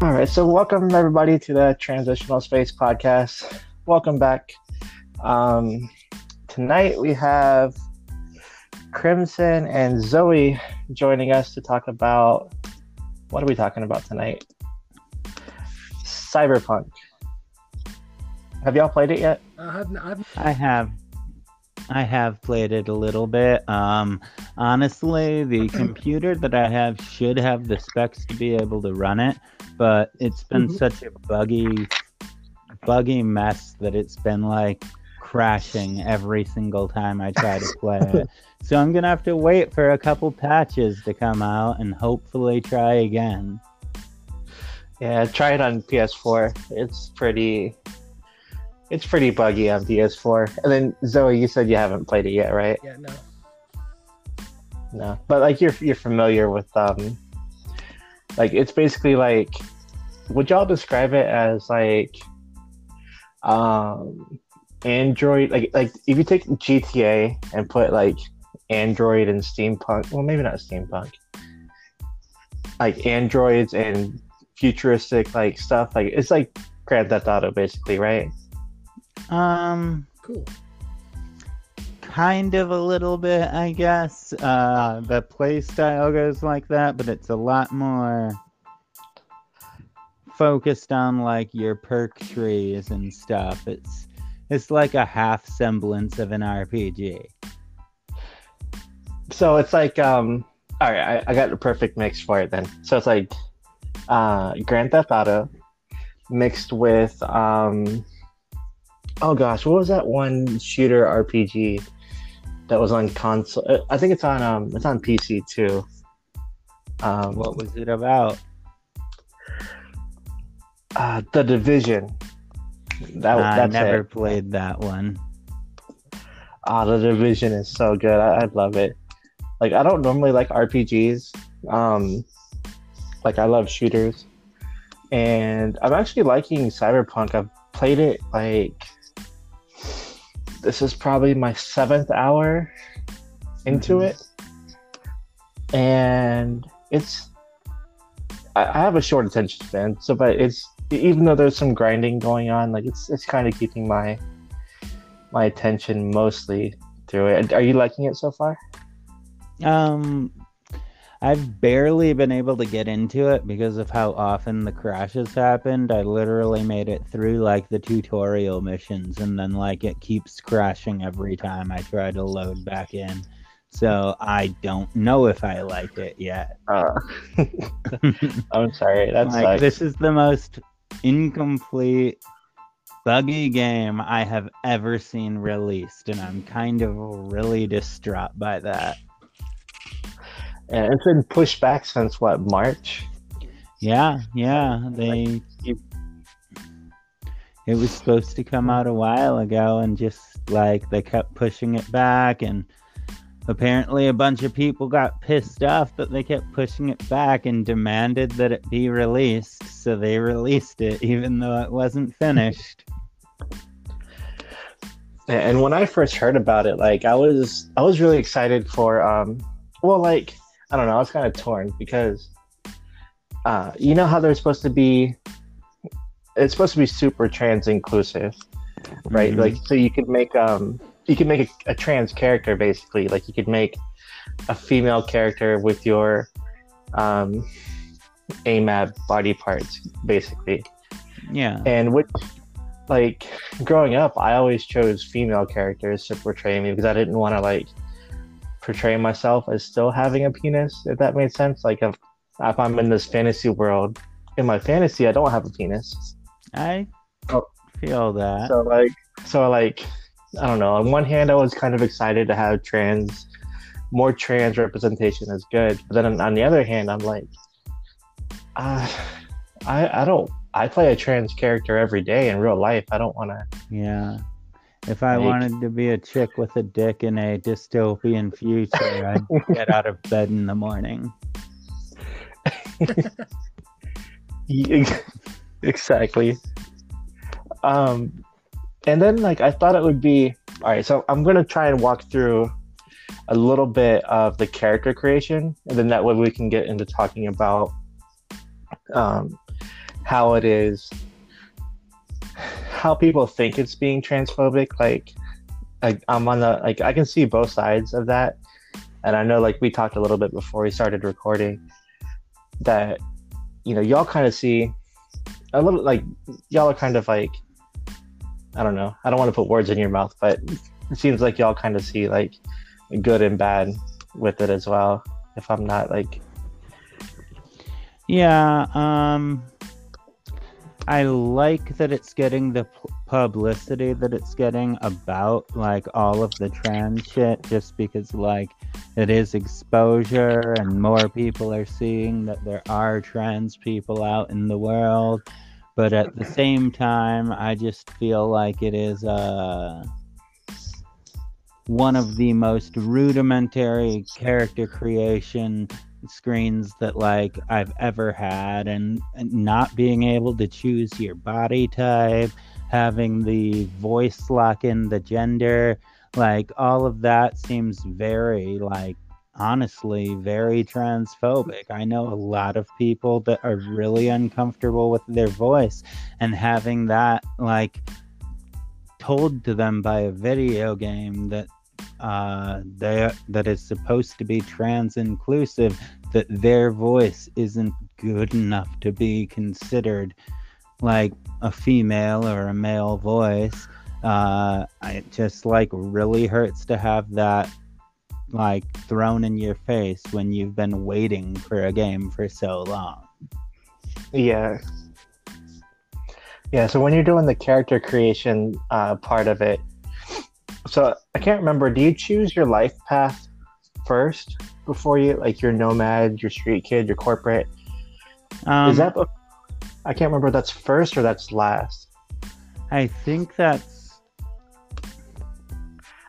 All right, so welcome everybody to the Transitional Space Podcast. Welcome back. Um, tonight we have Krimsin and Zoe joining us to talk about what are we talking about tonight? Cyberpunk. Have y'all played it yet? Uh, I've, I've, I have. I have played it a little bit. Um, honestly, the computer that I have should have the specs to be able to run it, but it's been Mhm. such a buggy, buggy mess that it's been like crashing every single time I try to play it. So I'm gonna have to wait for a couple patches to come out and hopefully try again. Yeah, try it on PS4. It's pretty. It's pretty buggy on PS4. And then Zoe, you said you haven't played it yet, right? yeah, no. No, but like you're you're familiar with um, like it's basically like, would y'all describe it as like, um, Android like like if you take GTA and put like Android and steampunk, well maybe not steampunk, like androids and futuristic like stuff like it's like Grand Theft Auto basically, right? Um, Cool. kind of a little bit, I guess. Uh, the play style goes like that, but it's a lot more focused on like your perk trees and stuff. It's it's like a half semblance of an RPG. so it's like um all right I, I got the perfect mix for it then so it's like uh grand theft auto mixed with um oh gosh what was that one shooter rpg that was on console Uh, i think it's on um it's on pc too um What was it about? Uh the division that I that's never it. played that one. Ah, the division is so good. I, I love it. Like I don't normally like RPGs. Um like I love shooters. And I'm actually liking Cyberpunk. I've played it like this is probably my seventh hour into Mhm. it. And it's I, I have a short attention span, so but it's even though there's some grinding going on, like it's it's kind of keeping my my attention mostly through it. Are you liking it so far? Um, I've barely been able to get into it because of how often the crashes happened. I literally made it through like the tutorial missions, and then like it keeps crashing every time I try to load back in. So I don't know if I like it yet. Uh, I'm sorry. That's like like, this is the most incomplete buggy game I have ever seen released, and I'm kind of really distraught by that. and it's been pushed back since what March. Yeah, yeah. They it was supposed to come out a while ago and just like they kept pushing it back and apparently a bunch of people got pissed off that they kept pushing it back and demanded that it be released, so they released it even though it wasn't finished. And when I first heard about it, like I was I was really excited for um well like I don't know, I was kind of torn because uh you know how they're supposed to be it's supposed to be super trans inclusive, right? Mhm. Like so you could make um you could make a, a trans character basically, like you could make a female character with your um AMAB body parts basically. Yeah. And which, like, growing up, I always chose female characters to portray me because I didn't want to like portray myself as still having a penis. If that made sense. Like, if if I'm in this fantasy world, in my fantasy, I don't have a penis. I Oh. feel that. So like, so like, I don't know. On one hand, I was kind of excited to have trans, more trans representation is good. But then on, on the other hand, I'm like, uh, I I don't. I play a trans character every day in real life. I don't want to. Yeah. If I Like- wanted to be a chick with a dick in a dystopian future, I'd get out of bed in the morning. exactly. Um, and then like I thought it would be all right. So I'm gonna try and walk through a little bit of the character creation, and then that way we can get into talking about um, how it is how people think it's being transphobic like I, i'm on the like i can see both sides of that and i know like we talked a little bit before we started recording that you know y'all kind of see a little like y'all are kind of like i don't know i don't want to put words in your mouth but it seems like y'all kind of see like good and bad with it as well if i'm not like Yeah, um I like that it's getting the publicity that it's getting about like all of the trans shit just because like it is exposure and more people are seeing that there are trans people out in the world. But at the same time, I just feel like it is uh one of the most rudimentary character creation screens that like I've ever had. And, and not being able to choose your body type, having the voice lock in the gender, like all of that seems very like honestly very transphobic. I know a lot of people that are really uncomfortable with their voice and having that like told to them by a video game that uh they that is supposed to be trans inclusive that their voice isn't good enough to be considered like a female or a male voice uh it just like really hurts to have that like thrown in your face when you've been waiting for a game for so long Yeah. Yeah, so when you're doing the character creation uh, part of it, so I can't remember, do you choose your life path first before you, like your nomad, your street kid, your corporate? um Is that, I can't remember if that's first or that's last. i think that's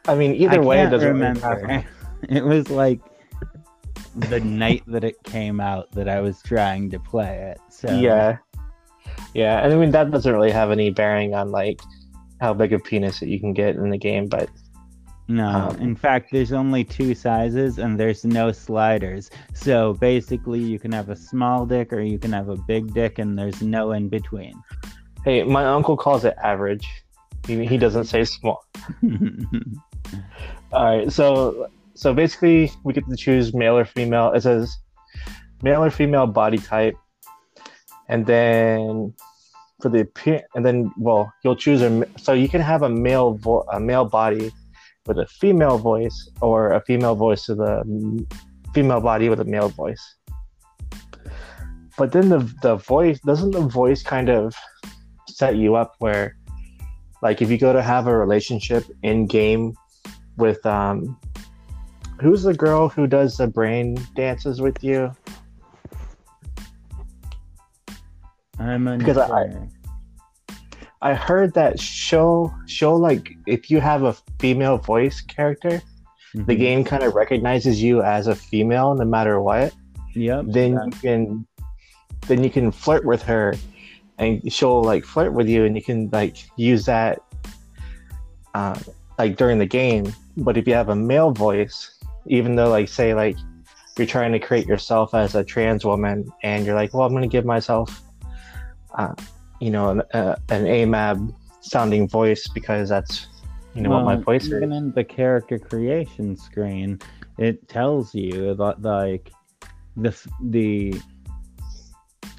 I mean, either I way, it doesn't really remember. matter. it was like the night that it came out that I was trying to play it. So Yeah. Yeah, and I mean, that doesn't really have any bearing on like how big a penis that you can get in the game, but no. Um, in fact, there's only two sizes and there's no sliders. So basically, you can have a small dick or you can have a big dick, and there's no in between. hey, my uncle calls it average. He, he doesn't say small. All right, so so basically, we get to choose male or female. It says male or female body type, and then for the appear, and then well, you'll choose a. So you can have a male vo- a male body with a female voice, or a female voice with a female body with a male voice. But then the the voice doesn't the voice kind of set you up where, like, if you go to have a relationship in game with um who's the girl who does the brain dances with you? I'm Because I- i heard that show show like if you have a female voice character the Mhm. game kind of recognizes you as a female no matter what. Yep. then that- you can then you can flirt with her and she'll like flirt with you and you can like use that uh, like during the game. But if you have a male voice even though like say like you're trying to create yourself as a trans woman and you're like well i'm going to give myself uh, you know an, uh, an amab sounding voice because that's you know what my Well, voice is. even in the character creation screen, it tells you that like the the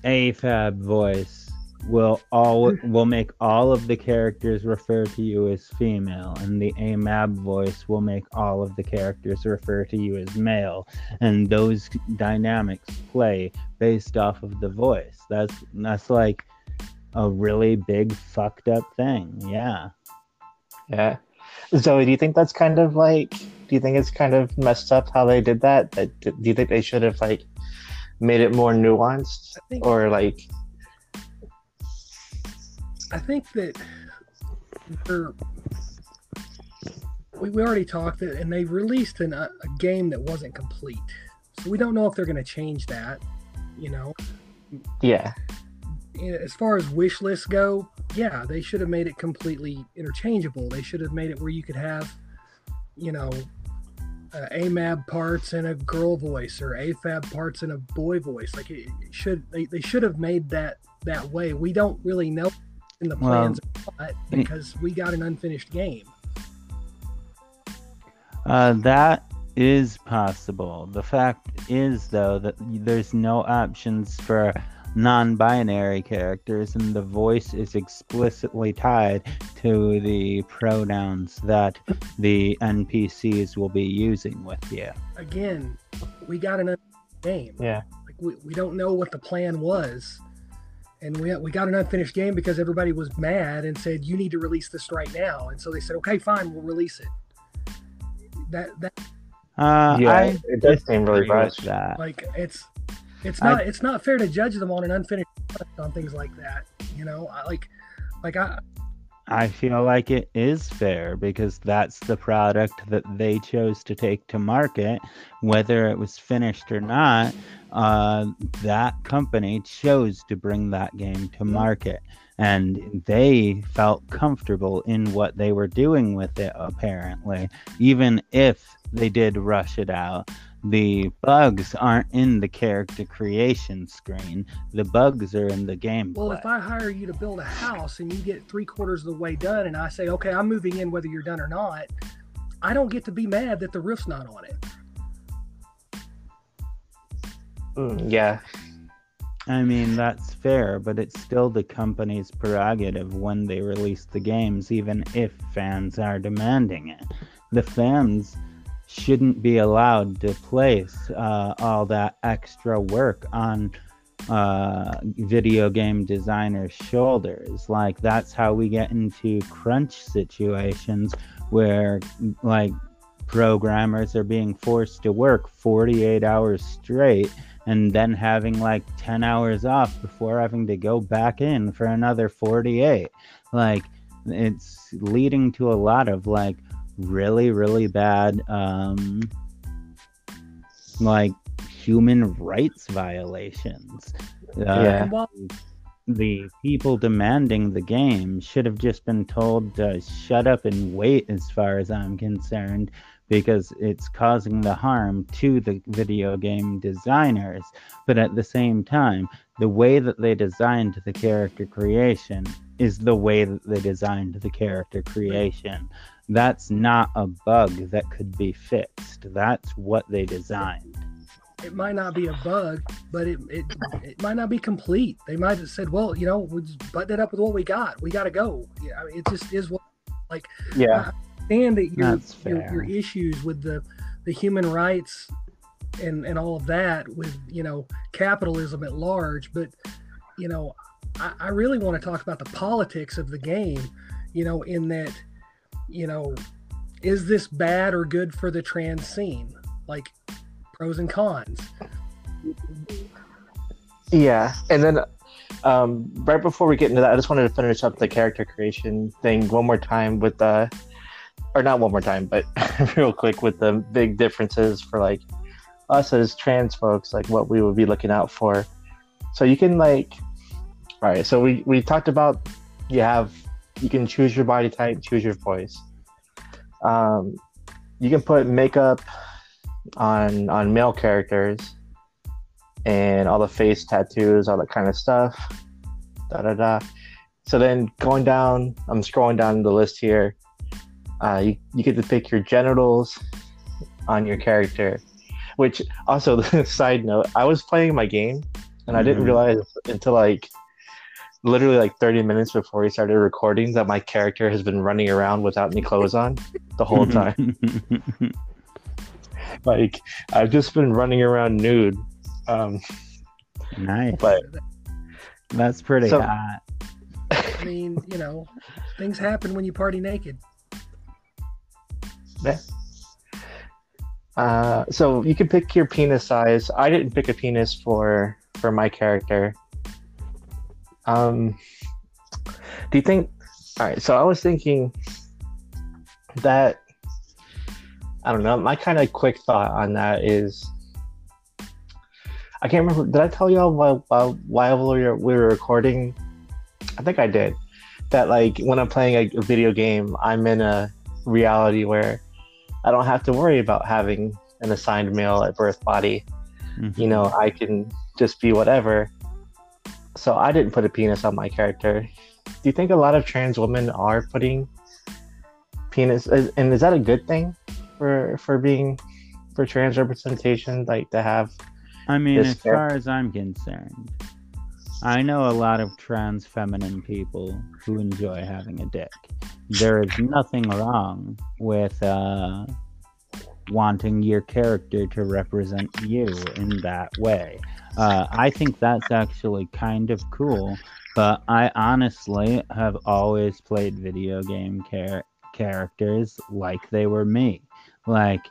AFAB voice will all will make all of the characters refer to you as female, and the AMAB voice will make all of the characters refer to you as male, and those dynamics play based off of the voice. That's that's like a really big fucked up thing. Yeah. Yeah. Zoe, do you think that's kind of like? Do you think it's kind of messed up how they did that? That do you think they should have like made it more nuanced, I think or like? I think that we're, we we already talked it, and they released an, a, a game that wasn't complete, so we don't know if they're going to change that. You know, Yeah, as far as wish lists go, yeah, they should have made it completely interchangeable. They should have made it where you could have, you know, uh, AMAB parts and a girl voice or AFAB parts and a boy voice. Like it, it should, they, they should have made that that way. We don't really know in the Well, plans or not because we got an unfinished game. Uh, that is possible. The fact is, though, that there's no options for non binary characters, and the voice is explicitly tied to the pronouns that the NPCs will be using with you. Again, we got an unfinished game. Yeah. Like we, we don't know what the plan was. And we, we got an unfinished game because everybody was mad and said, you need to release this right now. And so they said, okay, fine, we'll release it. That, that Uh, yeah, I it does seem really disagree rushed. that. like it's it's I- not it's not fair to judge them on an unfinished on things like that you know I, like like i I feel like it is fair because that's the product that they chose to take to market, whether it was finished or not. Uh, that company chose to bring that game to market, and they felt comfortable in what they were doing with it. Apparently, even if they did rush it out. The bugs aren't in the character creation screen. The bugs are in the game. well if i hire you to build a house and you get three quarters of the way done and i say okay i'm moving in whether you're done or not i don't get to be mad that the roof's not on it Mm, yeah, I mean, that's fair, but it's still the company's prerogative when they release the games, even if fans are demanding it. The fans shouldn't be allowed to place uh, all that extra work on uh, video game designers' shoulders. Like, that's how we get into crunch situations where, like, programmers are being forced to work 48 hours straight and then having like 10 hours off before having to go back in for another 48 like it's leading to a lot of like really really bad um like human rights violations. Uh, Yeah. the people demanding the game should have just been told to shut up and wait as far as i'm concerned because it's causing the harm to the video game designers. But at the same time the way that they designed the character creation is the way that they designed the character creation that's not a bug that could be fixed. That's what they designed. It might not be a bug but it, it it might not be complete. They might have said well you know we'll just button it up with what we got. We got to go. Yeah I mean, it just is what like, yeah, understand that your, That's your, your issues with the the human rights and and all of that with you know capitalism at large but you know I, I really want to talk about the politics of the game you know in that you know is this bad or good for the trans scene like pros and cons yeah. And then, um, right before we get into that, I just wanted to finish up the character creation thing one more time with the, or not one more time, but real quick with the big differences for like us as trans folks, like what we would be looking out for. So you can like, all right. So we we talked about you have you can choose your body type, choose your voice. Um, you can put makeup on on male characters and all the face tattoos, all that kind of stuff. Da da da. So then going down, I'm scrolling down the list here. Uh, you, you get to pick your genitals on your character, which also the side note, I was playing my game and I didn't Mhm. realize until like literally like 30 minutes before we started recording that my character has been running around without any clothes on the whole time. like I've just been running around nude. Um, nice but that's pretty So- hot i mean you know things happen when you party naked Yeah. Uh, so you can pick your penis size. I didn't pick a penis for for my character. Um, do you think? All right. So I was thinking that I don't know. My kind of quick thought on that is I can't remember. Did I tell y'all while while, while we were, we were recording? I think I did. That like when I'm playing a, video game, I'm in a reality where I don't have to worry about having an assigned male at birth body. Mhm. You know, I can just be whatever. So I didn't put a penis on my character. Do you think a lot of trans women are putting penis, and is that a good thing for for being for trans representation? Like to have. I mean, as far as I'm concerned, I know a lot of trans feminine people who enjoy having a dick. There is nothing wrong with uh, wanting your character to represent you in that way. Uh, I think that's actually kind of cool, but I honestly have always played video game char- characters like they were me. Like,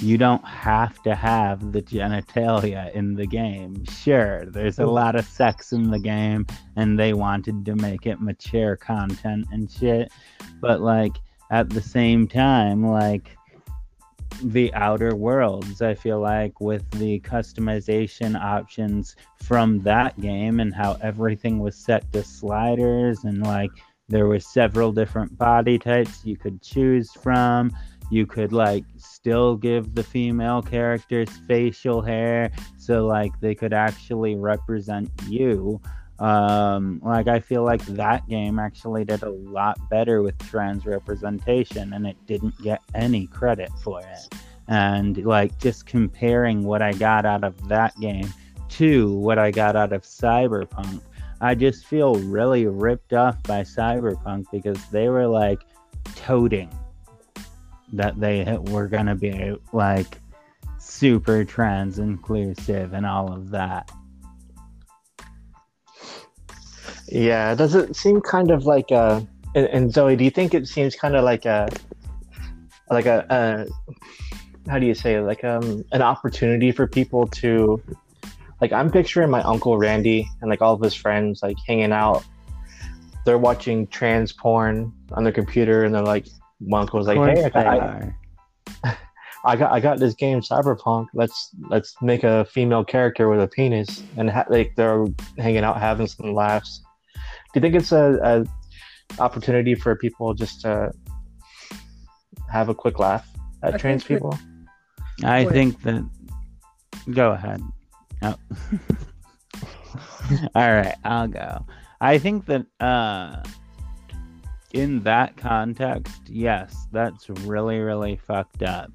you don't have to have the genitalia in the game. Sure, there's a lot of sex in the game, and they wanted to make it mature content and shit. But, like, at the same time, like, the outer worlds, I feel like, with the customization options from that game and how everything was set to sliders, and like, there were several different body types you could choose from. You could like still give the female characters facial hair so like they could actually represent you um like i feel like that game actually did a lot better with trans representation and it didn't get any credit for it and like just comparing what i got out of that game to what i got out of cyberpunk i just feel really ripped off by cyberpunk because they were like toting that they were to be like super trans inclusive and all of that. Yeah, does it seem kind of like a and, and Zoe, do you think it seems kind of like a like a, a how do you say like um an opportunity for people to like I'm picturing my uncle Randy and like all of his friends like hanging out. They're watching trans porn on their computer and they're like my uncle's like, "Hey, I got, I, I got, I got this game Cyberpunk. Let's let's make a female character with a penis." And ha- like they're hanging out, having some laughs. Do you think it's a, a opportunity for people just to have a quick laugh at I trans think that- people? I Wait. think that. Go ahead. Oh. All right, I'll go. I think that uh, in that context, yes, that's really, really fucked up.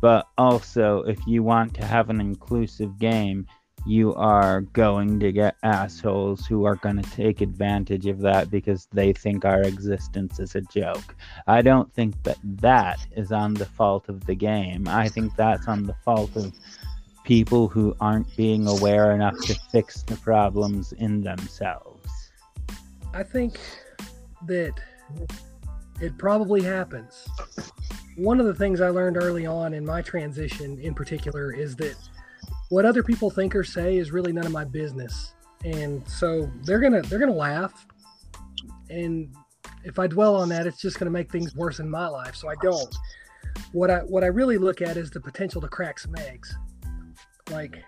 But also, if you want to have an inclusive game, you are going to get assholes who are going to take advantage of that because they think our existence is a joke. I don't think that that is on the fault of the game. I think that's on the fault of people who aren't being aware enough to fix the problems in themselves. I think that it probably happens. One of the things I learned early on in my transition, in particular, is that what other people think or say is really none of my business, and so they're gonna they're gonna laugh, and if I dwell on that, it's just gonna make things worse in my life. So I don't. What I what I really look at is the potential to crack some eggs. Like,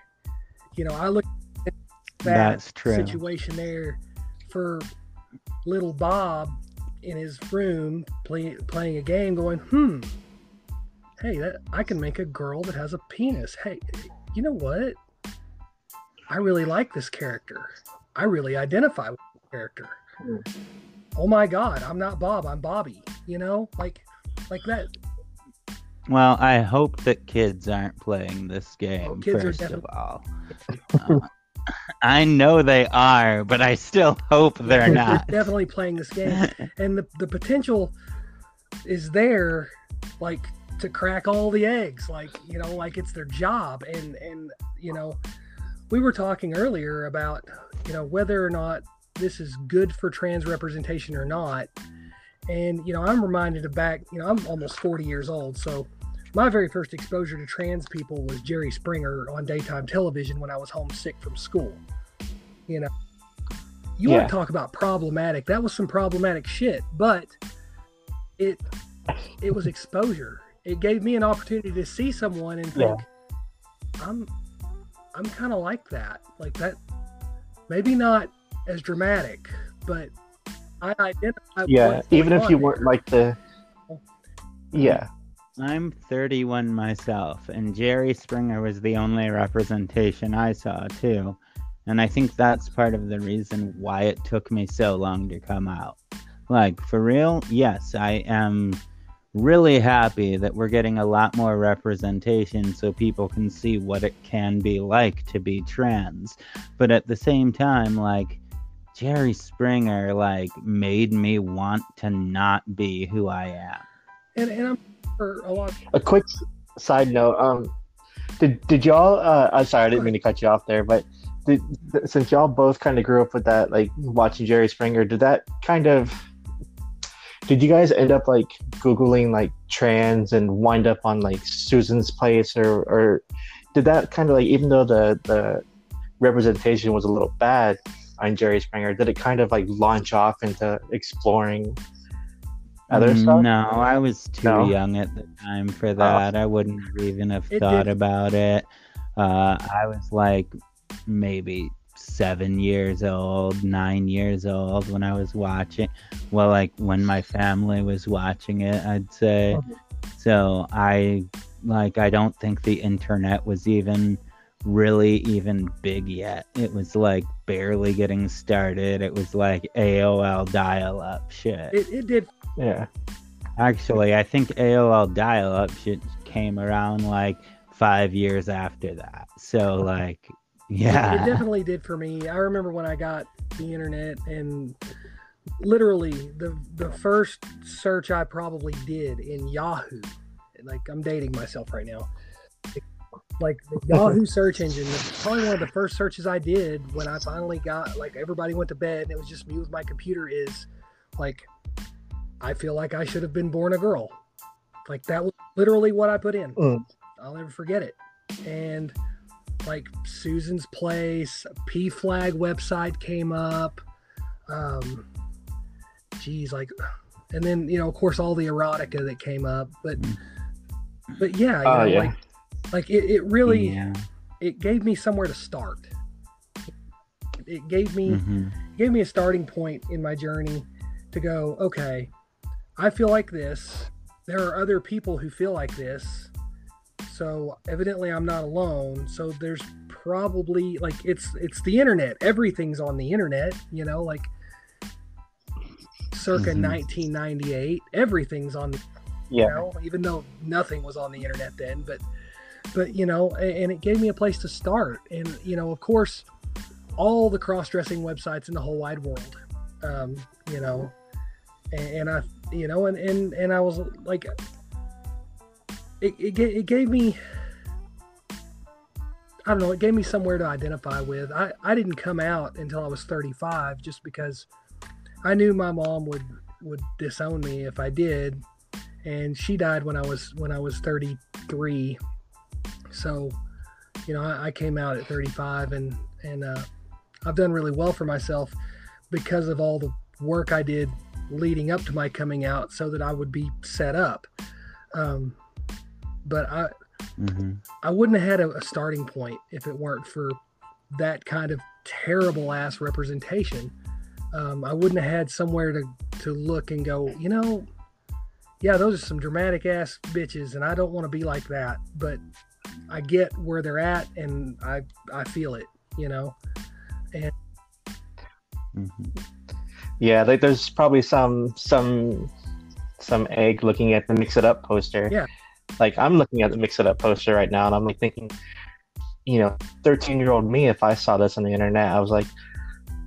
you know, I look at that That's true. situation there for little Bob in his room play, playing a game, going, "Hmm, hey, that I can make a girl that has a penis. Hey, you know what? I really like this character. I really identify with the character. Hmm. Oh my God, I'm not Bob. I'm Bobby. You know, like, like that. Well, I hope that kids aren't playing this game, Oh, kids are first of definitely- all. Uh, I know they are, but I still hope they're not. definitely playing this game. and the, the potential is there like to crack all the eggs like you know like it's their job. And and you know we were talking earlier about you know whether or not this is good for trans representation or not. And you know i'm reminded of back you know i'm almost 40 years old. So my very first exposure to trans people was jerry springer on daytime television when i was homesick from school. You know you Yeah. want to talk about problematic. That was some problematic shit but it it was exposure it gave me an opportunity to see someone and think i'm i'm kind of like that like that maybe not as dramatic but i identify Yeah, even if you weren't like the. Yeah, I'm 31 myself, and Jerry Springer was the only representation I saw, too. And I think that's part of the reason why it took me so long to come out. Like, for real, yes, I am really happy that we're getting a lot more representation so people can see what it can be like to be trans. But at the same time, like, Jerry Springer, like, made me want to not be who I am. And, and I'm for a lot. A quick side note. Um, did did y'all? Uh, I'm sorry, I didn't mean to cut you off there, but did, since y'all both kind of grew up with that, like watching Jerry Springer, did that kind of? Did you guys end up like googling like trans and wind up on like Susan's Place or or did that kind of like even though the the representation was a little bad on Jerry Springer, did it kind of like launch off into exploring other stuff? No, I was too No? young at the time for that. I wouldn't even have It thought did- about it. Uh, I was like maybe seven years old, nine years old when I was watching. Well, like when my family was watching it, I'd say. Oh. So I like I don't think the internet was even really even big yet. It was like barely getting started. It was like AOL dial up shit. It, it did. Yeah. Actually, I think AOL dial-up shit came around like five years after that. So like, It yeah, definitely did for me. I remember when I got the internet and literally the the first search I probably did in Yahoo. Like I'm dating myself right now. Like the Yahoo search engine was probably one of the first searches I did when I finally got like everybody went to bed and it was just me with my computer is like I feel like I should have been born a girl. Like that was literally what I put in. Mm. I'll never forget it. And like Susan's Place, PFLAG website came up. Um, geez, like, and then you know, of course, all the erotica that came up. But, but yeah, you Oh, know, yeah. like, like it, it really, yeah. it gave me somewhere to start. It gave me, mhm. gave me a starting point in my journey to go, okay, I feel like this. There are other people who feel like this. So evidently I'm not alone. So there's probably like it's it's the internet. Everything's on the internet, you know, like circa Mhm. 1998, everything's on the you Yeah. know, even though nothing was on the internet then, but but you know, a- and it gave me a place to start. And you know, of course, all the cross-dressing websites in the whole wide world, um, you know, and, and I, you know, and and and I was like, it it, gave me. I don't know. It gave me somewhere to identify with. I, I didn't come out until I was 35, just because I knew my mom would would disown me if I did, and she died when I was when I was 33. So, you know, I, I came out at 35, and and uh, I've done really well for myself because of all the work I did leading up to my coming out, so that I would be set up. Um, but I Mhm. I wouldn't have had a, a starting point if it weren't for that kind of terrible ass representation. Um, I wouldn't have had somewhere to, to look and go, you know, yeah, those are some dramatic ass bitches, and I don't want to be like that. But I get where they're at, and I I feel it, you know. Mhm. Yeah, like there's probably some some some egg looking at the mix it up poster. Yeah. Like I'm looking at the mix it up poster right now and I'm like thinking, you know, 13 year old me, if I saw this on the internet, I was like,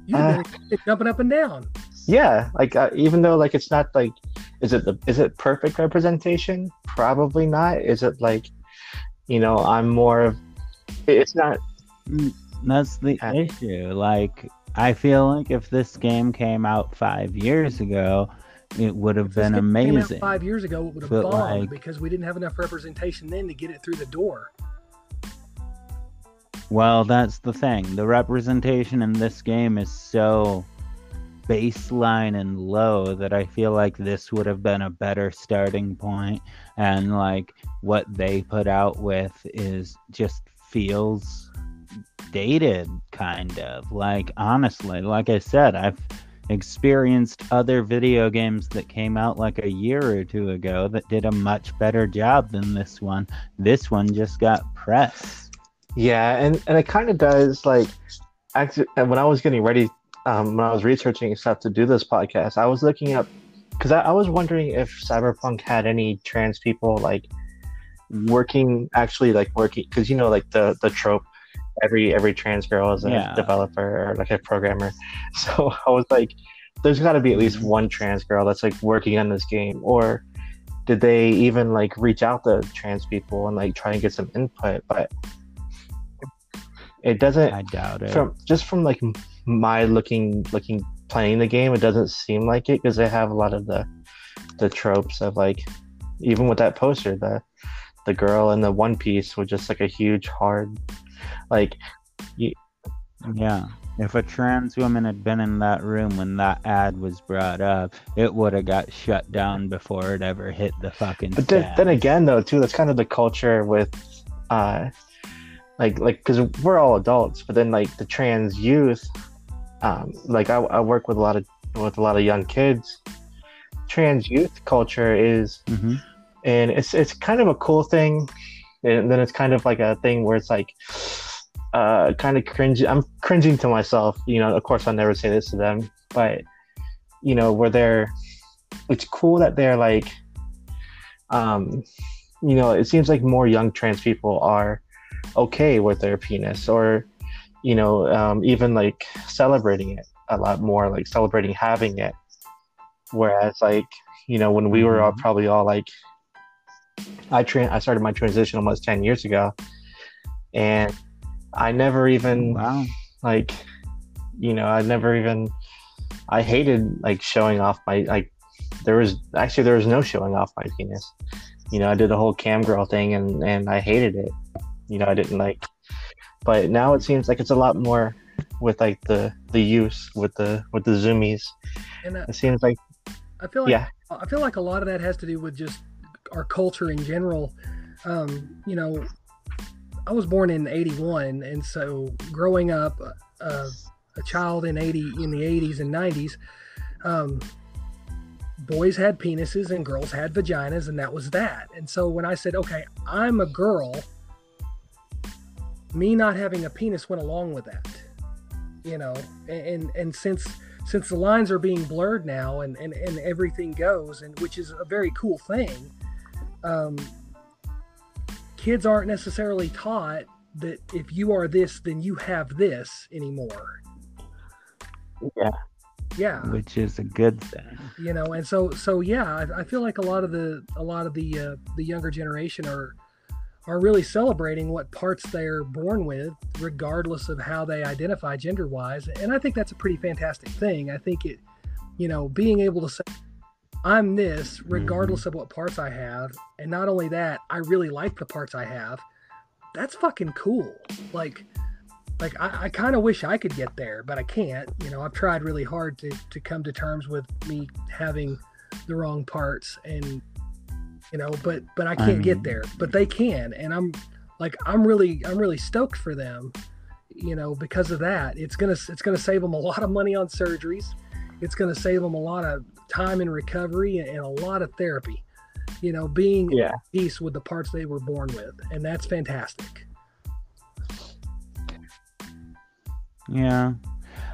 You've Uh, jumping up and down. yeah, like uh, even though like it's not like, is it the is it perfect representation? Probably not. Is it like, you know, I'm more of, it's not. That's the Uh, issue. Like, I feel like if this game came out five years ago, it would have been game came out amazing. five years ago, it would have But, bombed like- because we didn't have enough representation then to get it through the door. Well, that's the thing. The representation in this game is so baseline and low that I feel like this would have been a better starting point. And like what they put out with is just feels dated, kind of. Like, honestly, like I said, I've experienced other video games that came out like a year or two ago that did a much better job than this one. This one just got press. Yeah, and and it kind of does like actually, when I was getting ready, um, when I was researching stuff to do this podcast, I was looking up because I, I was wondering if Cyberpunk had any trans people like working, actually like working, because you know, like the the trope, every every trans girl is a Yeah. developer or like a programmer. So I was like, there's got to be at least mm-hmm. one trans girl that's like working on this game, or did they even like reach out to trans people and like try and get some input? But it doesn't I doubt it. from just from like my looking looking playing the game it doesn't seem like it because they have a lot of the the tropes of like even with that poster the the girl in the one piece with just like a huge hard like Yeah. If a trans woman had been in that room when that ad was brought up, it would have got shut down before it ever hit the fucking. but then, then again though too that's kind of the culture with uh like like because we're all adults but then like the trans youth um like I, I work with a lot of with a lot of young kids trans youth culture is Mhm. and it's it's kind of a cool thing and then it's kind of like a thing where it's like uh kind of cringe i'm cringing to myself you know of course i'll never say this to them but you know where they're it's cool that they're like um you know it seems like more young trans people are okay with their penis or you know um, even like celebrating it a lot more like celebrating having it whereas like you know when we were all Mhm. probably all like i tra- i started my transition almost 10 years ago. And i never even oh, Wow. like you know i never even i hated like showing off my like there was actually there was no showing off my penis. You know i did the whole cam girl thing and and i hated it. You know i didn't like but now it seems like it's a lot more with like the the use with the with the zoomies. And I, it seems like I feel like yeah. I feel like a lot of that has to do with just our culture in general. Um, you know, I was born in '81, and so growing up, uh, a child in '80 in the '80s and '90s, um, boys had penises and girls had vaginas, and that was that. And so when I said, "Okay, I'm a girl," me not having a penis went along with that. You know, and and since since the lines are being blurred now and, and, and everything goes and which is a very cool thing um, kids aren't necessarily taught that if you are this then you have this anymore. Yeah. Yeah. Which is a good thing. you know and so so yeah I, I feel like a lot of the a lot of the uh, the younger generation are are really celebrating what parts they're born with regardless of how they identify gender wise and i think that's a pretty fantastic thing. I think it you know being able to say i'm this mm-hmm. regardless of what parts i have and not only that i really like the parts i have that's fucking cool like like I, I kind of wish I could get there, but I can't. You know, I've tried really hard to to come to terms with me having the wrong parts, and you know, but but I can't get mean- there. But they can, and I'm like I'm really I'm really stoked for them. You know, because of that, it's gonna it's gonna save them a lot of money on surgeries. It's gonna save them a lot of time in recovery and, and a lot of therapy. You know, being yeah at peace with the parts they were born with, and that's fantastic. Yeah.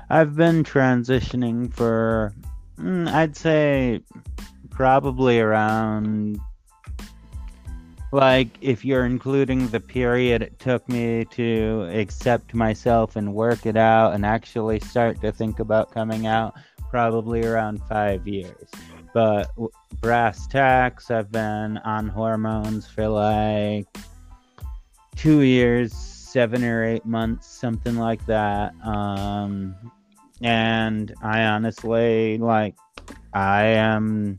I've been transitioning for, mm, I'd say, probably around. Like, if you're including the period it took me to accept myself and work it out and actually start to think about coming out, probably around five years. But brass tacks, I've been on hormones for like two years, seven or eight months, something like that. Um, and I honestly like, I am.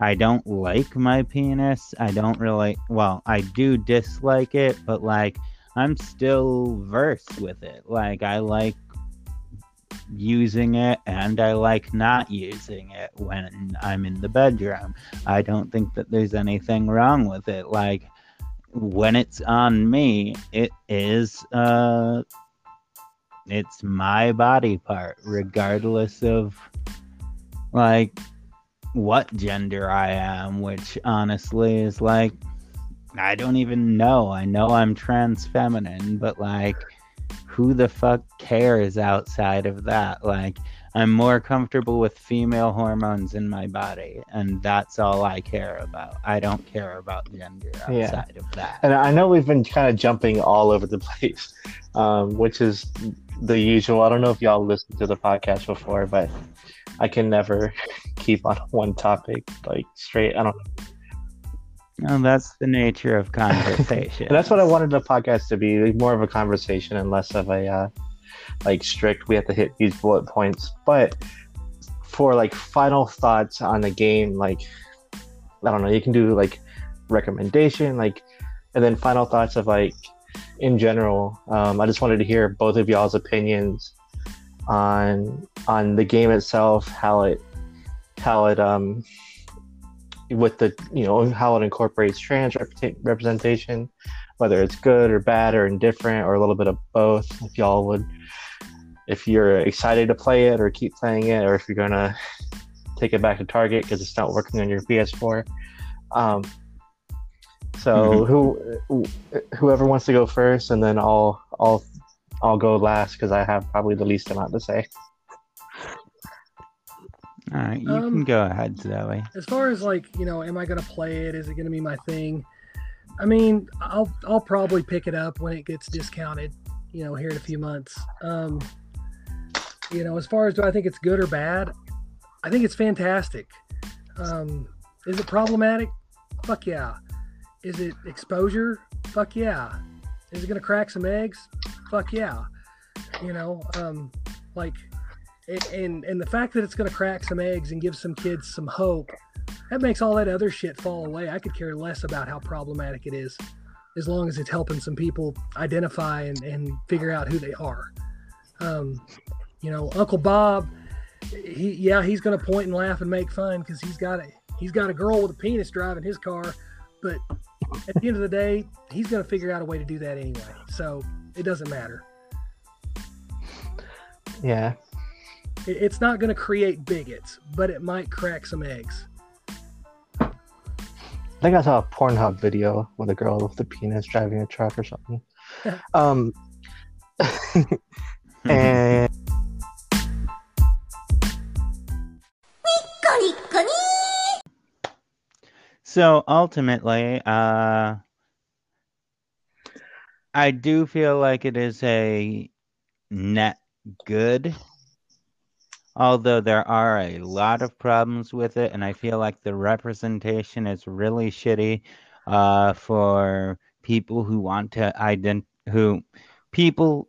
I don't like my penis. I don't really. Well, I do dislike it, but like, I'm still versed with it. Like, I like using it and I like not using it when I'm in the bedroom. I don't think that there's anything wrong with it. Like, when it's on me, it is uh it's my body part regardless of like what gender I am, which honestly is like I don't even know. I know I'm trans feminine, but like who the fuck cares outside of that? Like, I'm more comfortable with female hormones in my body, and that's all I care about. I don't care about gender outside yeah. of that. And I know we've been kind of jumping all over the place, um, which is the usual. I don't know if y'all listened to the podcast before, but I can never keep on one topic like straight. I don't know. No, that's the nature of conversation. that's what I wanted the podcast to be more of a conversation and less of a uh, like strict we have to hit these bullet points but for like final thoughts on the game like i don't know you can do like recommendation like and then final thoughts of like in general um, i just wanted to hear both of y'all's opinions on on the game itself how it how it um with the you know how it incorporates trans rep- representation whether it's good or bad or indifferent or a little bit of both if y'all would if you're excited to play it or keep playing it, or if you're gonna take it back to Target because it's not working on your PS4. Um, so mm-hmm. who whoever wants to go first, and then I'll I'll I'll go last because I have probably the least amount to say. All right, you um, can go ahead, Zoe. As far as like you know, am I gonna play it? Is it gonna be my thing? I mean, I'll I'll probably pick it up when it gets discounted. You know, here in a few months. Um, you know, as far as do I think it's good or bad, I think it's fantastic. Um, is it problematic? Fuck yeah. Is it exposure? Fuck yeah. Is it gonna crack some eggs? Fuck yeah. You know, um, like, and and the fact that it's gonna crack some eggs and give some kids some hope, that makes all that other shit fall away. I could care less about how problematic it is, as long as it's helping some people identify and, and figure out who they are. Um, you know, Uncle Bob, he yeah, he's gonna point and laugh and make fun because he's got a he's got a girl with a penis driving his car, but at the end of the day, he's gonna figure out a way to do that anyway. So it doesn't matter. Yeah. It, it's not gonna create bigots, but it might crack some eggs. I think I saw a Pornhub video with a girl with a penis driving a truck or something. um, and So ultimately, uh, I do feel like it is a net good, although there are a lot of problems with it, and I feel like the representation is really shitty uh, for people who want to ident who people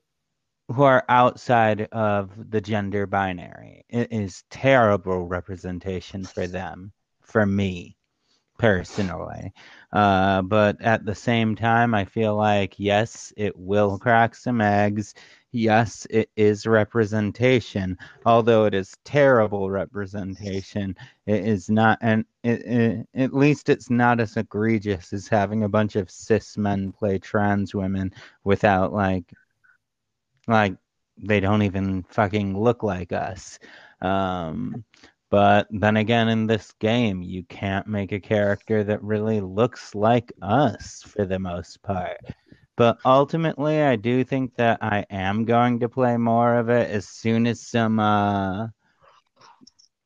who are outside of the gender binary. It is terrible representation for them, for me personally. Uh, but at the same time, I feel like, yes, it will crack some eggs. Yes, it is representation, although it is terrible representation. It is not, and it, it, at least it's not as egregious as having a bunch of cis men play trans women without like, like they don't even fucking look like us. Um, but then again, in this game, you can't make a character that really looks like us for the most part. But ultimately, I do think that I am going to play more of it as soon as some uh,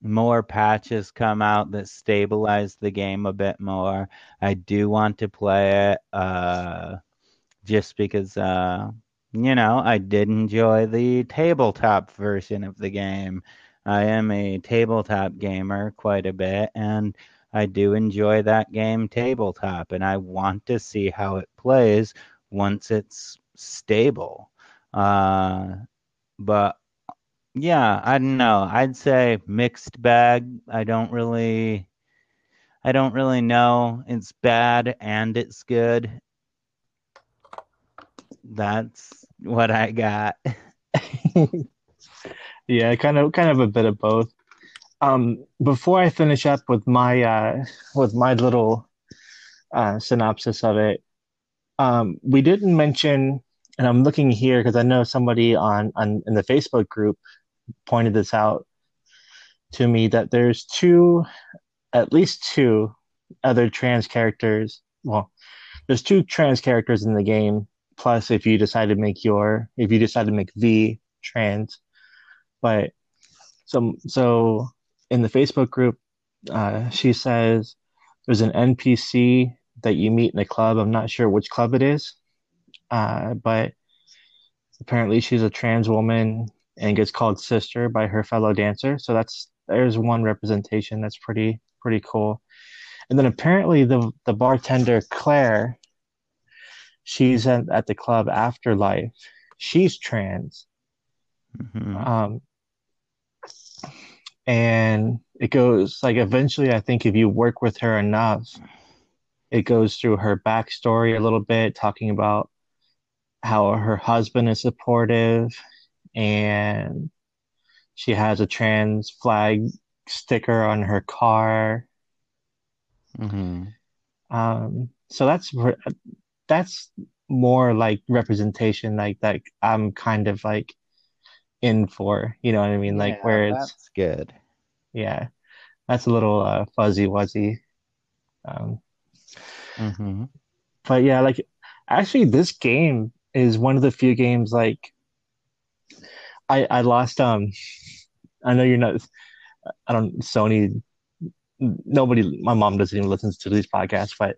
more patches come out that stabilize the game a bit more. I do want to play it uh, just because, uh, you know, I did enjoy the tabletop version of the game. I am a tabletop gamer quite a bit, and I do enjoy that game tabletop, and I want to see how it plays once it's stable. Uh, but yeah, I don't know. I'd say mixed bag. I don't really, I don't really know. It's bad and it's good. That's what I got. Yeah, kind of, kind of a bit of both. Um, before I finish up with my uh, with my little uh, synopsis of it, um, we didn't mention, and I'm looking here because I know somebody on on in the Facebook group pointed this out to me that there's two, at least two other trans characters. Well, there's two trans characters in the game plus if you decide to make your if you decide to make V trans. But so so in the Facebook group, uh, she says there's an NPC that you meet in a club. I'm not sure which club it is, uh, but apparently she's a trans woman and gets called sister by her fellow dancer. So that's there's one representation that's pretty pretty cool. And then apparently the the bartender Claire, she's at, at the club Afterlife. She's trans. Mhm. Um, and it goes like eventually, I think if you work with her enough, it goes through her backstory a little bit, talking about how her husband is supportive and she has a trans flag sticker on her car. Mhm. Um, so that's that's more like representation like that I'm kind of like in for, you know what I mean? Like Yeah, where it's that's good. yeah, that's a little uh, fuzzy wuzzy. Um, hmm but yeah, like actually this game is one of the few games like I I lost um I know you're not I don't Sony nobody my mom doesn't even listen to these podcasts, but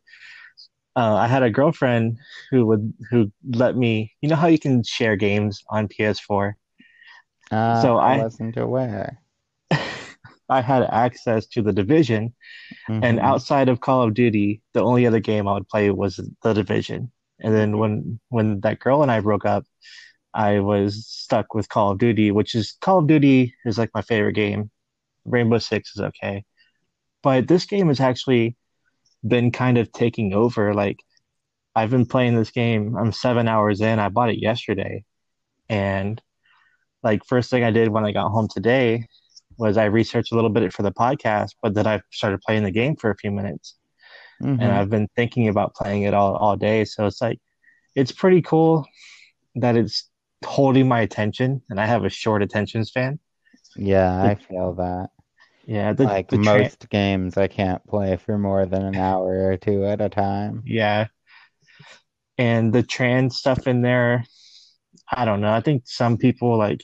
uh, I had a girlfriend who would who let me you know how you can share games on PS4 Uh, So I wasn't aware. I had access to the Division and Mhm. outside of Call of Duty the only other game I would play was the Division. And then when when that girl and I broke up I was stuck with Call of Duty which is Call of Duty is like my favorite game. Rainbow Six is okay. But this game has actually been kind of taking over. Like I've been playing this game I'm seven hours in I bought it yesterday. And like first thing I did when I got home today was I researched a little bit for the podcast, but then I started playing the game for a few minutes, Mhm. and I've been thinking about playing it all all day. So it's like it's pretty cool that it's holding my attention, and I have a short attention span. Yeah, I feel that. Yeah, the, Like the tra- most games, I can't play for more than an hour or two at a time. yeah, and the trans stuff in there. I don't know. I think some people like.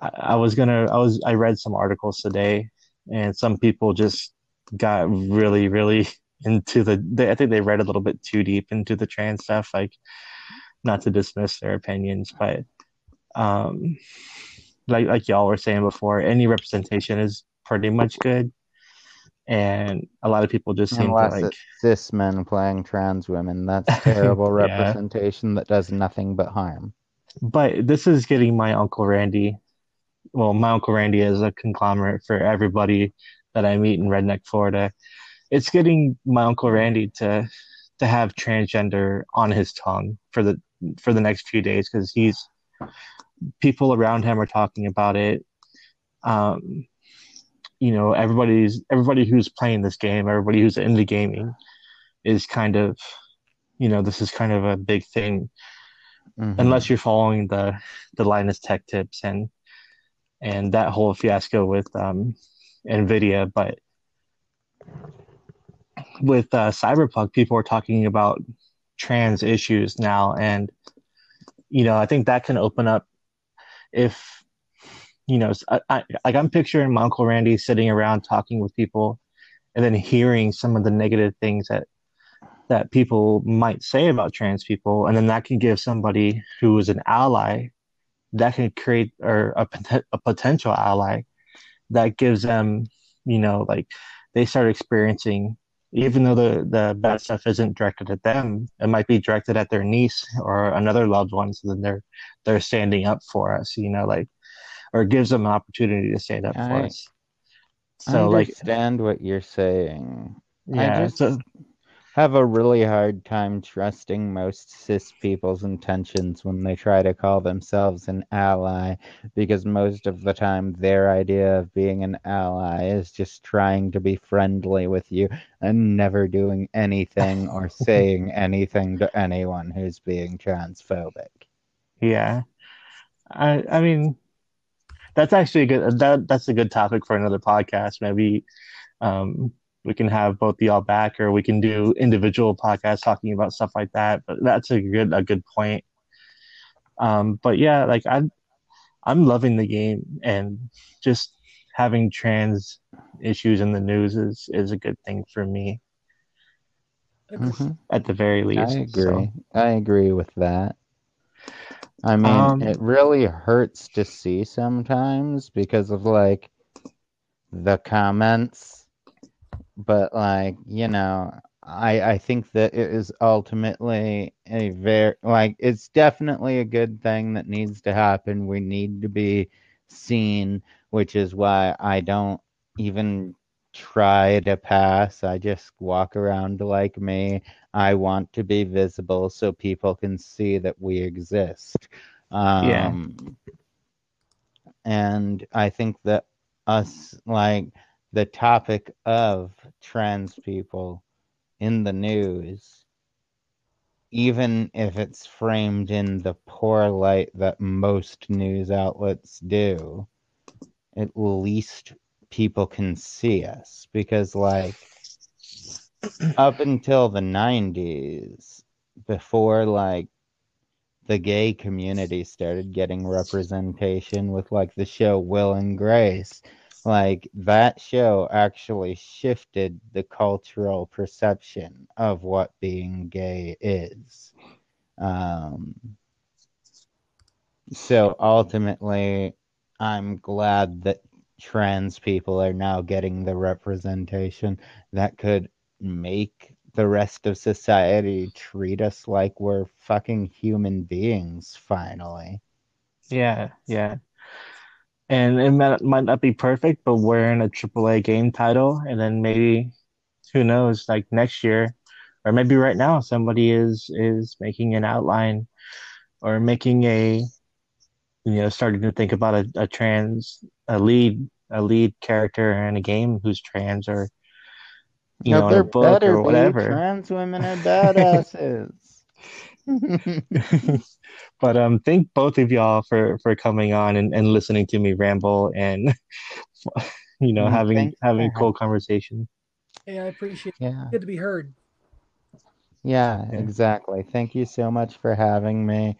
I, I was gonna. I was. I read some articles today, and some people just got really, really into the. They, I think they read a little bit too deep into the trans stuff. Like, not to dismiss their opinions, but um, like like y'all were saying before, any representation is pretty much good, and a lot of people just seem Unless to like. cis men playing trans women. That's terrible Yeah. representation that does nothing but harm. But this is getting my Uncle Randy. Well, my Uncle Randy is a conglomerate for everybody that I meet in Redneck, Florida. It's getting my Uncle Randy to to have transgender on his tongue for the for the next few days because he's people around him are talking about it. Um, you know, everybody's everybody who's playing this game, everybody who's into gaming, is kind of, you know, this is kind of a big thing Mhm. unless you're following the the Linus Tech Tips and and that whole fiasco with um, Nvidia, but with uh, Cyberpunk, people are talking about trans issues now, and you know, I think that can open up if you know, I, I, like I'm picturing my uncle Randy sitting around talking with people, and then hearing some of the negative things that that people might say about trans people, and then that can give somebody who is an ally that can create or a, a potential ally that gives them, you know, like they start experiencing, even though the the bad stuff isn't directed at them, it might be directed at their niece or another loved one. So then they're they're standing up for us, you know, like or gives them an opportunity to stand up for us. So like understand what you're saying. yeah, I just so have a really hard time trusting most cis people's intentions when they try to call themselves an ally because most of the time their idea of being an ally is just trying to be friendly with you and never doing anything or saying anything to anyone who's being transphobic. Yeah, I I mean, that's actually a good that that's a good topic for another podcast. Maybe, um, we can have both y'all back, or we can do individual podcasts talking about stuff like that. But that's a good a good point. Um, but yeah, like I, I'm loving the game, and just having trans issues in the news is is a good thing for me Mhm. at the very least. I agree. So, I agree with that. I mean, Um, it really hurts to see sometimes because of like the comments, but like, you know, I I think that it is ultimately a very like it's definitely a good thing that needs to happen. We need to be seen, which is why I don't even try to pass. I just walk around like me. I want to be visible so people can see that we exist. Yeah. Um, and I think that us, like the topic of trans people in the news, even if it's framed in the poor light that most news outlets do, at least people can see us. Because, like, up until the 90s, before like the gay community started getting representation with like the show Will and Grace, like that show actually shifted the cultural perception of what being gay is. Um, so ultimately, I'm glad that trans people are now getting the representation that could make the rest of society treat us like we're fucking human beings finally. yeah, yeah. And it might, might not be perfect, but we're in a AAA game title, and then maybe, who knows, like next year, or maybe right now, somebody is is making an outline or making a, you know, starting to think about a, a trans, a lead, a lead character in a game who's trans, or you know, in a book better or whatever. Trans women are badasses. but um thank both of y'all for for coming on and, and listening to me ramble and you know Mm, having thanks having for cool conversation Yeah, I appreciate it. yeah. Good to be heard. Yeah, Yeah. exactly. Thank you so much for having me.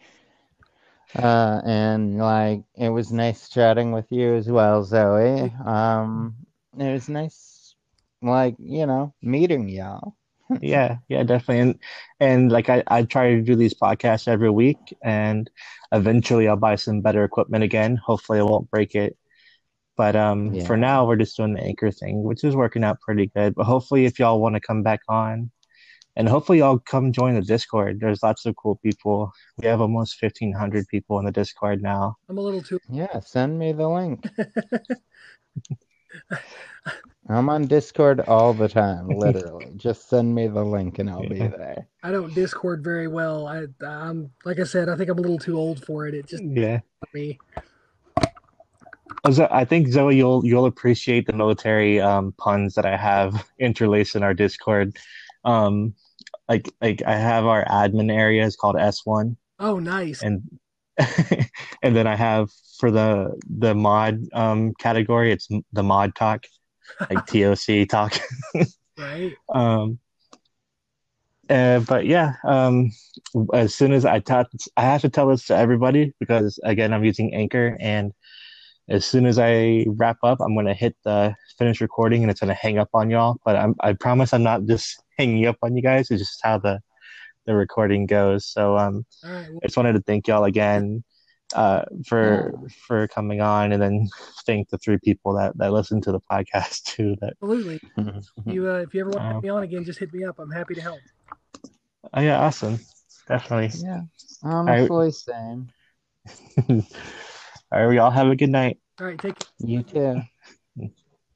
Uh, and like it was nice chatting with you as well, Zoe. Um, it was nice, like you know, meeting y'all. Yeah yeah definitely. And and like I, I try to do these podcasts every week and eventually i'll buy some better equipment again. Hopefully i won't break it. But um for now we're just doing the anchor thing which is working out pretty good. But hopefully if y'all want to come back on and hopefully y'all come join the discord. There's lots of cool people. We have almost 1500 people in the discord now. I'm a little too. Yeah, send me the link. I'm on Discord all the time, literally. Just send me the link and I'll be there. I don't Discord very well. I, I'm like I said. I think I'm a little too old for it. It just yeah me. I think Zoe, you'll you'll appreciate the military um, puns that I have interlaced in our Discord. Um, like like I have our admin area is called S one, Oh, nice. and and then I have for the the mod um, category, it's the mod talk, like TOC talk. Right. Um, uh, but yeah, um, as soon as I taught, I have to tell this to everybody because again, I'm using Anchor, and as soon as I wrap up, I'm gonna hit the finish recording, and it's gonna hang up on y'all. But I'm, I promise I'm not just hanging up on you guys. It's just how the the recording goes. So um, right. Well, I just wanted to thank y'all again uh, for for coming on, and then thank the three people that that listen to the podcast too. That absolutely. You, uh, if you ever want to Um, me on again, just hit me up. I'm happy to help. oh yeah, awesome, definitely. yeah, i'm honestly, same. All right, we all have a good night. All right. Take care. You too.